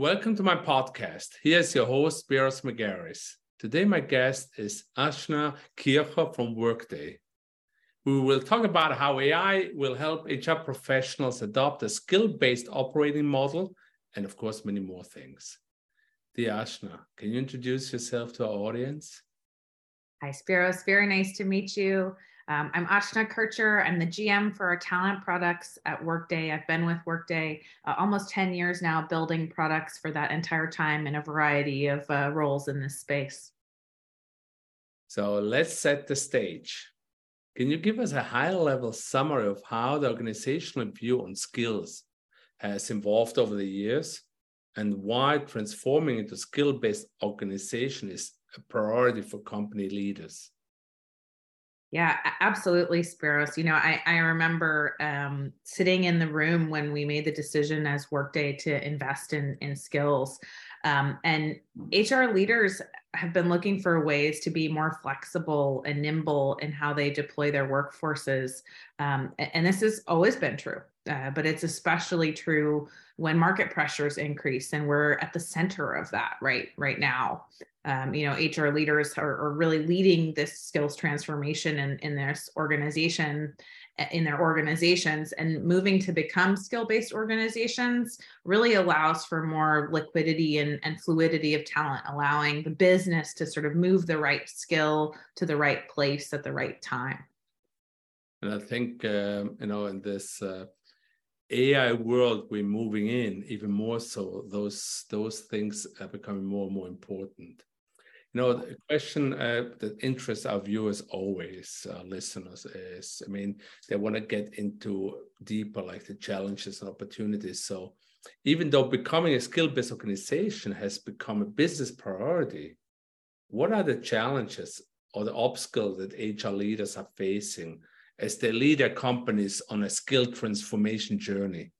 Welcome to my podcast. Here's your host, Spiros Margaris. Today, my guest is Aashna Kircher from Workday. We will talk about how AI will help HR professionals adopt a skill based operating model and, of course, many more things. Dear Aashna, can you introduce yourself to our audience? Hi, Spiros. Very nice to meet you. Um, I'm Aashna Kircher. I'm the GM for our talent products at Workday. I've been with Workday uh, almost 10 years now, building products for that entire time in a variety of uh, roles in this space. So let's set the stage. Can you give us a high level summary of how the organizational view on skills has evolved over the years and why transforming into a skill based organization is a priority for company leaders? Yeah, absolutely, Spiros. You know, I, I remember um, sitting in the room when we made the decision as Workday to invest in, in skills. Um, and HR leaders have been looking for ways to be more flexible and nimble in how they deploy their workforces. Um, and this has always been true, uh, but it's especially true when market pressures increase. And we're at the center of that right, right now um, you know hr leaders are, are, really leading this skills transformation in, in this organization eh, in their organizations and moving to become skill-based organizations really allows for more liquidity and, and fluidity of talent allowing the business to sort of move the right skill to the right place at the right time and i think um, you know in this uh, AI world we're moving in, even more so, those those things are becoming more and more important. You know, the question uh, that interests our viewers always, uh, listeners, is I mean, they want to get into deeper, like the challenges and opportunities. So, even though becoming a skill based organization has become a business priority, what are the challenges or the obstacles that HR leaders are facing as they lead their companies on a skill transformation journey?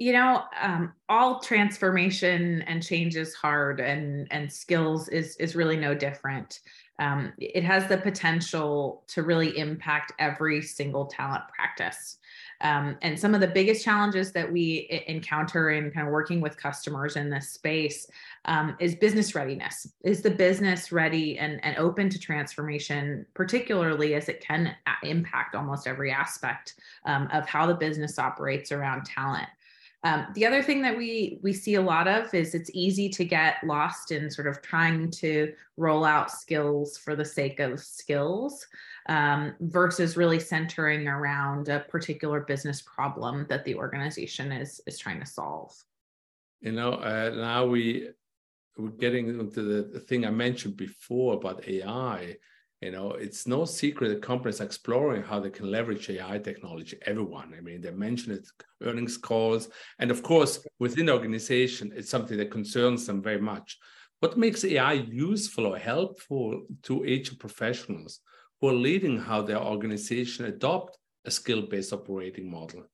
You know um, all transformation and change is hard and and skills is is really no different um, it has the potential to really impact every single talent practice um, and some of the biggest challenges that we encounter in kind of working with customers in this space um, is business readiness. Is the business ready and, and open to transformation, particularly as it can impact almost every aspect um, of how the business operates around talent? Um, the other thing that we we see a lot of is it's easy to get lost in sort of trying to roll out skills for the sake of skills um, versus really centering around a particular business problem that the organization is is trying to solve. You know, uh, now we we're getting into the, the thing I mentioned before about AI you know it's no secret that companies are exploring how they can leverage ai technology everyone. I mean they mention it earnings calls and of course within the organization it's something that concerns them very much. What makes ai useful or helpful to hr professionals who are leading how their organization adopt a skill-based operating model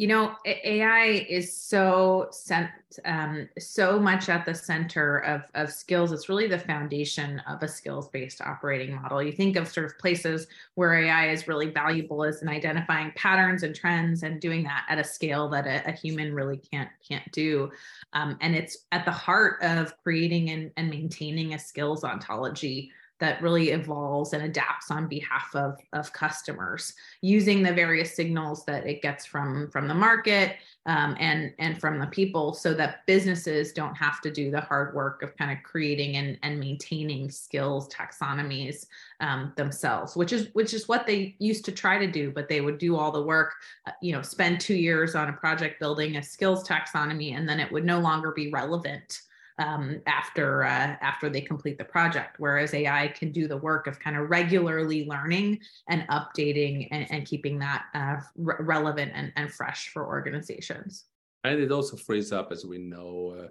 you know ai is so sent um, so much at the center of, of skills. It's really the foundation of a skills based operating model. You think of sort of places where ai is really valuable as in identifying patterns and trends and doing that at a scale that a, a human really can't can't do. Um, and it's at the heart of creating and, and maintaining a skills ontology that really evolves and adapts on behalf of, of customers using the various signals that it gets from from the market um, and and from the people so that businesses don't have to do the hard work of kind of creating and, and maintaining skills taxonomies um, themselves which is which is what they used to try to do but they would do all the work uh, you know spend two years on a project building a skills taxonomy and then it would no longer be relevant um, after uh, after they complete the project whereas ai can do the work of kind of regularly learning and updating and, and keeping that uh, re- relevant and, and fresh for organizations. And it also frees up as we know uh,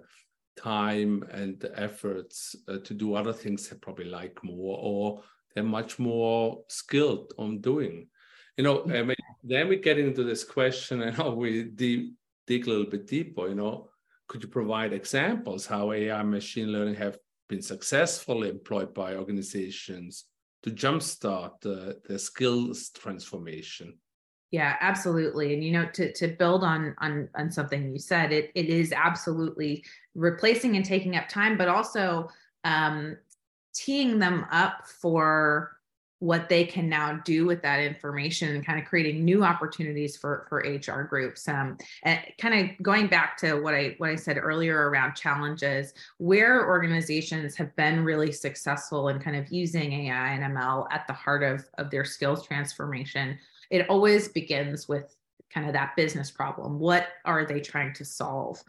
time and efforts uh, to do other things they probably like more or they're much more skilled on doing. You know I mean, then we get into this question and how we dig a little bit deeper you know could you provide examples how AI machine learning have been successfully employed by organizations to jumpstart the, the skills transformation? Yeah, absolutely. And you know, to to build on on on something you said, it it is absolutely replacing and taking up time, but also um, teeing them up for what they can now do with that information and kind of creating new opportunities for for HR groups. Um, and kind of going back to what I what I said earlier around challenges, where organizations have been really successful in kind of using AI and ML at the heart of of their skills transformation, it always begins with kind of that business problem. What are they trying to solve?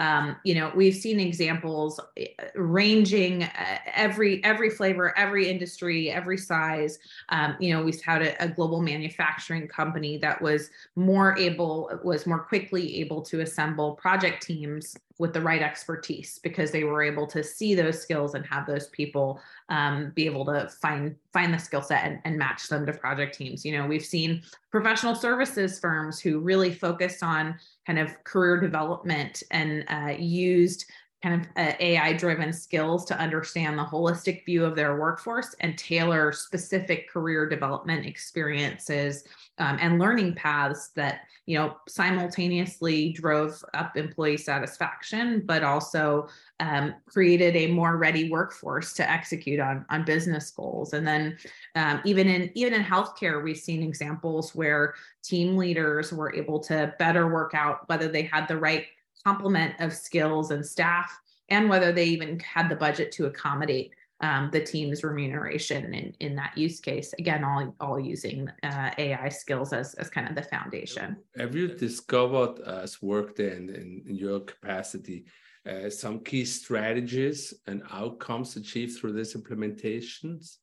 Um, you know, we've seen examples eh, ranging uh, every every flavor, every industry, every size. Um, you know, we've had a, a, global manufacturing company that was more able, was more quickly able to assemble project teams with the right expertise because they were able to see those skills and have those people um, be able to find find the skill set and, and match them to project teams. You know, we've seen professional services firms who really focused on kind of career development and uh, used kind of uh, AI driven skills to understand the holistic view of their workforce and tailor specific career development experiences um, and learning paths that you know simultaneously drove up employee satisfaction but also um, created a more ready workforce to execute on on business goals. And then um, even in even in healthcare we've seen examples where team leaders were able to better work out whether they had the right complement of skills and staff and whether they even had the budget to accommodate um, the team's remuneration in, in that use case. Again, all, all using uh, AI skills as, as kind of the foundation. Have you discovered as worked in, in, in your capacity uh, some key strategies and outcomes achieved through these implementations?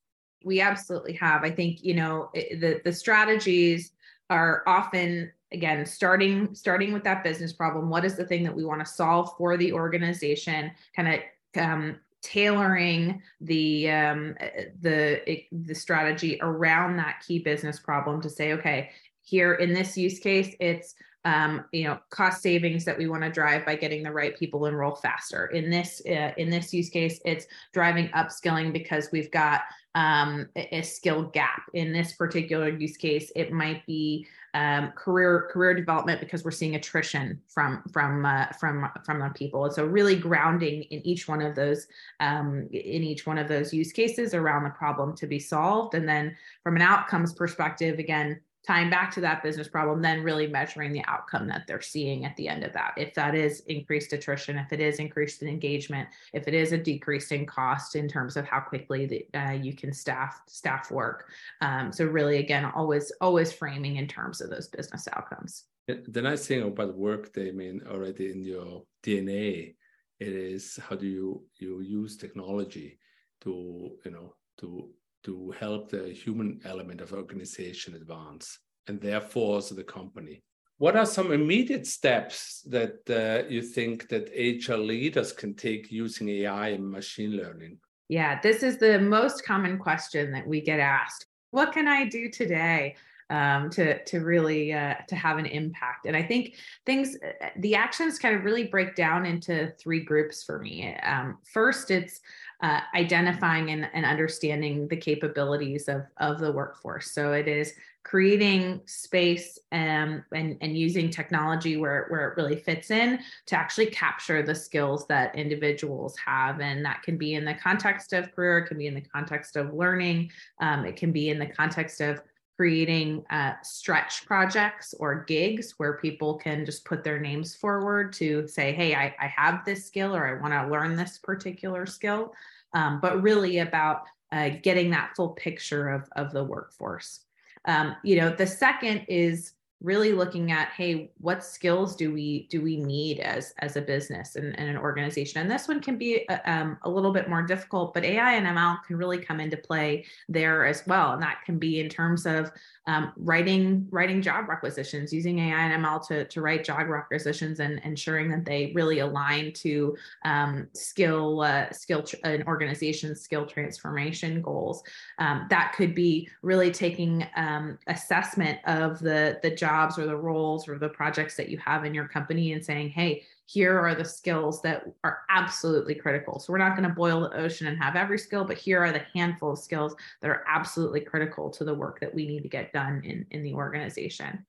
We absolutely have. I think, you know, the, the strategies are often again starting starting with that business problem. What is the thing that we want to solve for the organization? Kind of um, tailoring the um, the the strategy around that key business problem to say okay here in this use case it's um, you know cost savings that we want to drive by getting the right people enroll faster. In this uh, in this use case it's driving upskilling because we've got um, a skill gap in this particular use case it might be um, career career development because we're seeing attrition from from uh, from from the people. And so really grounding in each one of those um, in each one of those use cases around the problem to be solved, and then from an outcomes perspective, again tying back to that business problem, then really measuring the outcome that they're seeing at the end of that. If that is increased attrition, if it is increased in engagement, if it is a decrease in cost in terms of how quickly the, uh, you can staff staff work. Um, so really, again, always always framing in terms of those business outcomes. The nice thing about workday, I mean, already in your DNA, it is how do you you use technology to you know to to help the human element of organization advance and therefore also the company. What are some immediate steps that uh, you think that HR leaders can take using AI and machine learning? Yeah, this is the most common question that we get asked. What can I do today? um, to to really uh, to have an impact. And I think things uh, the actions kind of really break down into three groups for me. Um, first, it's uh, identifying and, and understanding the capabilities of of the workforce. So it is creating space um, and, and using technology where, where it really fits in to actually capture the skills that individuals have. And that can be in the context of career, it can be in the context of learning, um, it can be in the context of creating uh, stretch projects or gigs where people can just put their names forward to say, hey, I, I have this skill or I want to learn this particular skill, um, but really about uh, getting that full picture of, of the workforce. Um, you know, the second is really looking at hey what skills do we do we need as as a business and, and an organization and this one can be a, uh, um, a little bit more difficult but ai and ml can really come into play there as well and that can be in terms of um, writing writing job requisitions using AI and ML to, to write job requisitions and ensuring that they really align to um, skill uh, skill tr- an organization's skill transformation goals. Um, that could be really taking um, assessment of the the jobs or the roles or the projects that you have in your company and saying, hey, here are the skills that are absolutely critical. So we're not going to boil the ocean and have every skill, but here are the handful of skills that are absolutely critical to the work that we need to get done in, in the organization.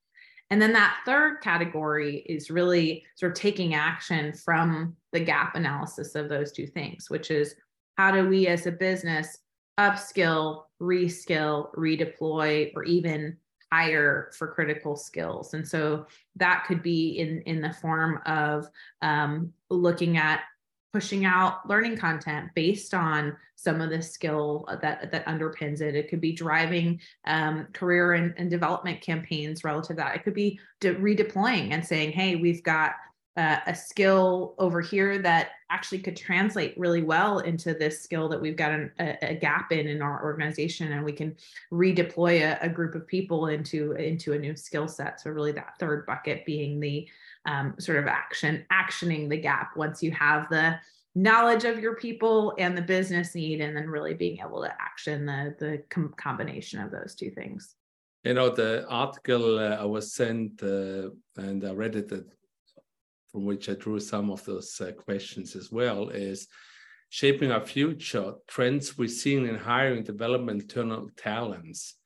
And then that third category is really sort of taking action from the gap analysis of those two things, which is how do we as a business upskill, reskill, redeploy, or even hire for critical skills. And so that could be in, in the form of um, looking at pushing out learning content based on some of the skill that that underpins it. It could be driving um, career and, and, development campaigns relative to that. It could be de- redeploying and saying, "Hey, we've got uh, a skill over here that actually could translate really well into this skill that we've got an, a, a, gap in in our organization, and we can redeploy a, a group of people into into a new skill set." So really, that third bucket being the um, sort of action actioning the gap once you have the knowledge of your people and the business need and then really being able to action the the com- combination of those two things you know the article uh, i was sent uh, and i read it uh, from which i drew some of those uh, questions as well is shaping our future trends we're seeing in hiring development internal talents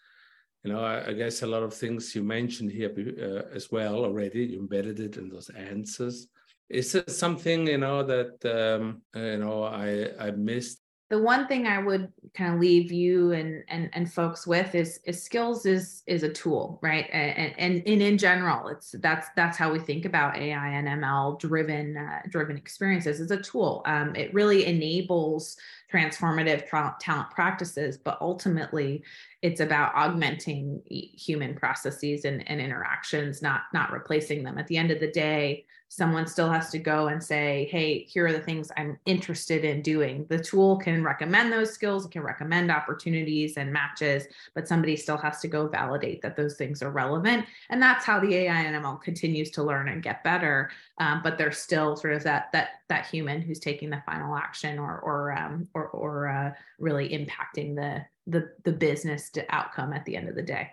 you know I, I, guess a lot of things you mentioned here uh, as well already you embedded it in those answers is it something you know that um, you know I I missed? The one thing I would kind of leave you and and and folks with is is skills is is a tool, right? And and, and in general, it's that's that's how we think about AI and ML driven uh, driven experiences. It's a tool. Um, it really enables transformative tra- talent practices, but ultimately, it's about augmenting human processes and, and interactions, not not replacing them. At the end of the day someone still has to go and say, hey, here are the things I'm interested in doing. The tool can recommend those skills, it can recommend opportunities and matches, but somebody still has to go validate that those things are relevant. And that's how the AI and ML continues to learn and get better. Um, but there's still sort of that that that human who's taking the final action or or um, or, or uh, really impacting the the the business outcome at the end of the day.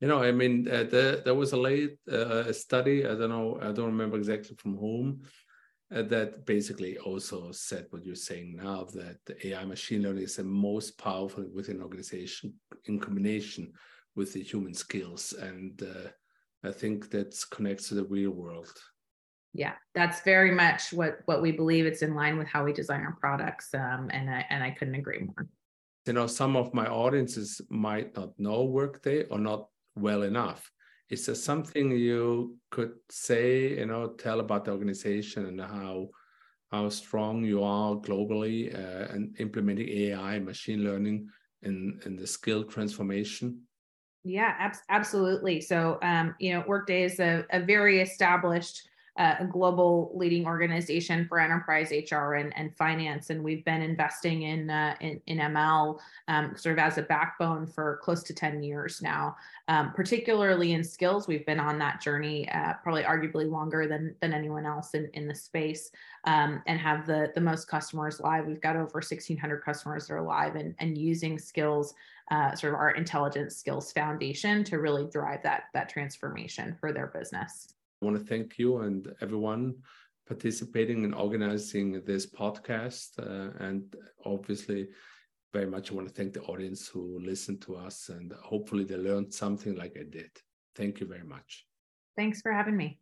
You know, I mean, uh, the, there was a late uh, study. I don't know. I don't remember exactly from whom. Uh, that basically also said what you're saying now that AI machine learning is the most powerful within organization in combination with the human skills, and uh, I think that connects to the real world. Yeah, that's very much what what we believe. It's in line with how we design our products, um, and I and I couldn't agree more. You know, some of my audiences might not know Workday or not well enough. Is there something you could say, you know, tell about the organization and how how strong you are globally uh, and implementing AI, machine learning, in in the skill transformation? Yeah, ab- absolutely. So, um, you know, Workday is a, a very established a global leading organization for enterprise HR and, and finance. And we've been investing in, uh, in, in, ML um, sort of as a backbone for close to 10 years now, um, particularly in skills. We've been on that journey uh, probably arguably longer than, than anyone else in, in the space um, and have the, the most customers live. We've got over 1,600 customers that are live and, and using skills uh, sort of our intelligence skills foundation to really drive that that transformation for their business. I want to thank you and everyone participating and organizing this podcast. Uh, and obviously, very much I want to thank the audience who listened to us and hopefully they learned something like I did. Thank you very much. Thanks for having me.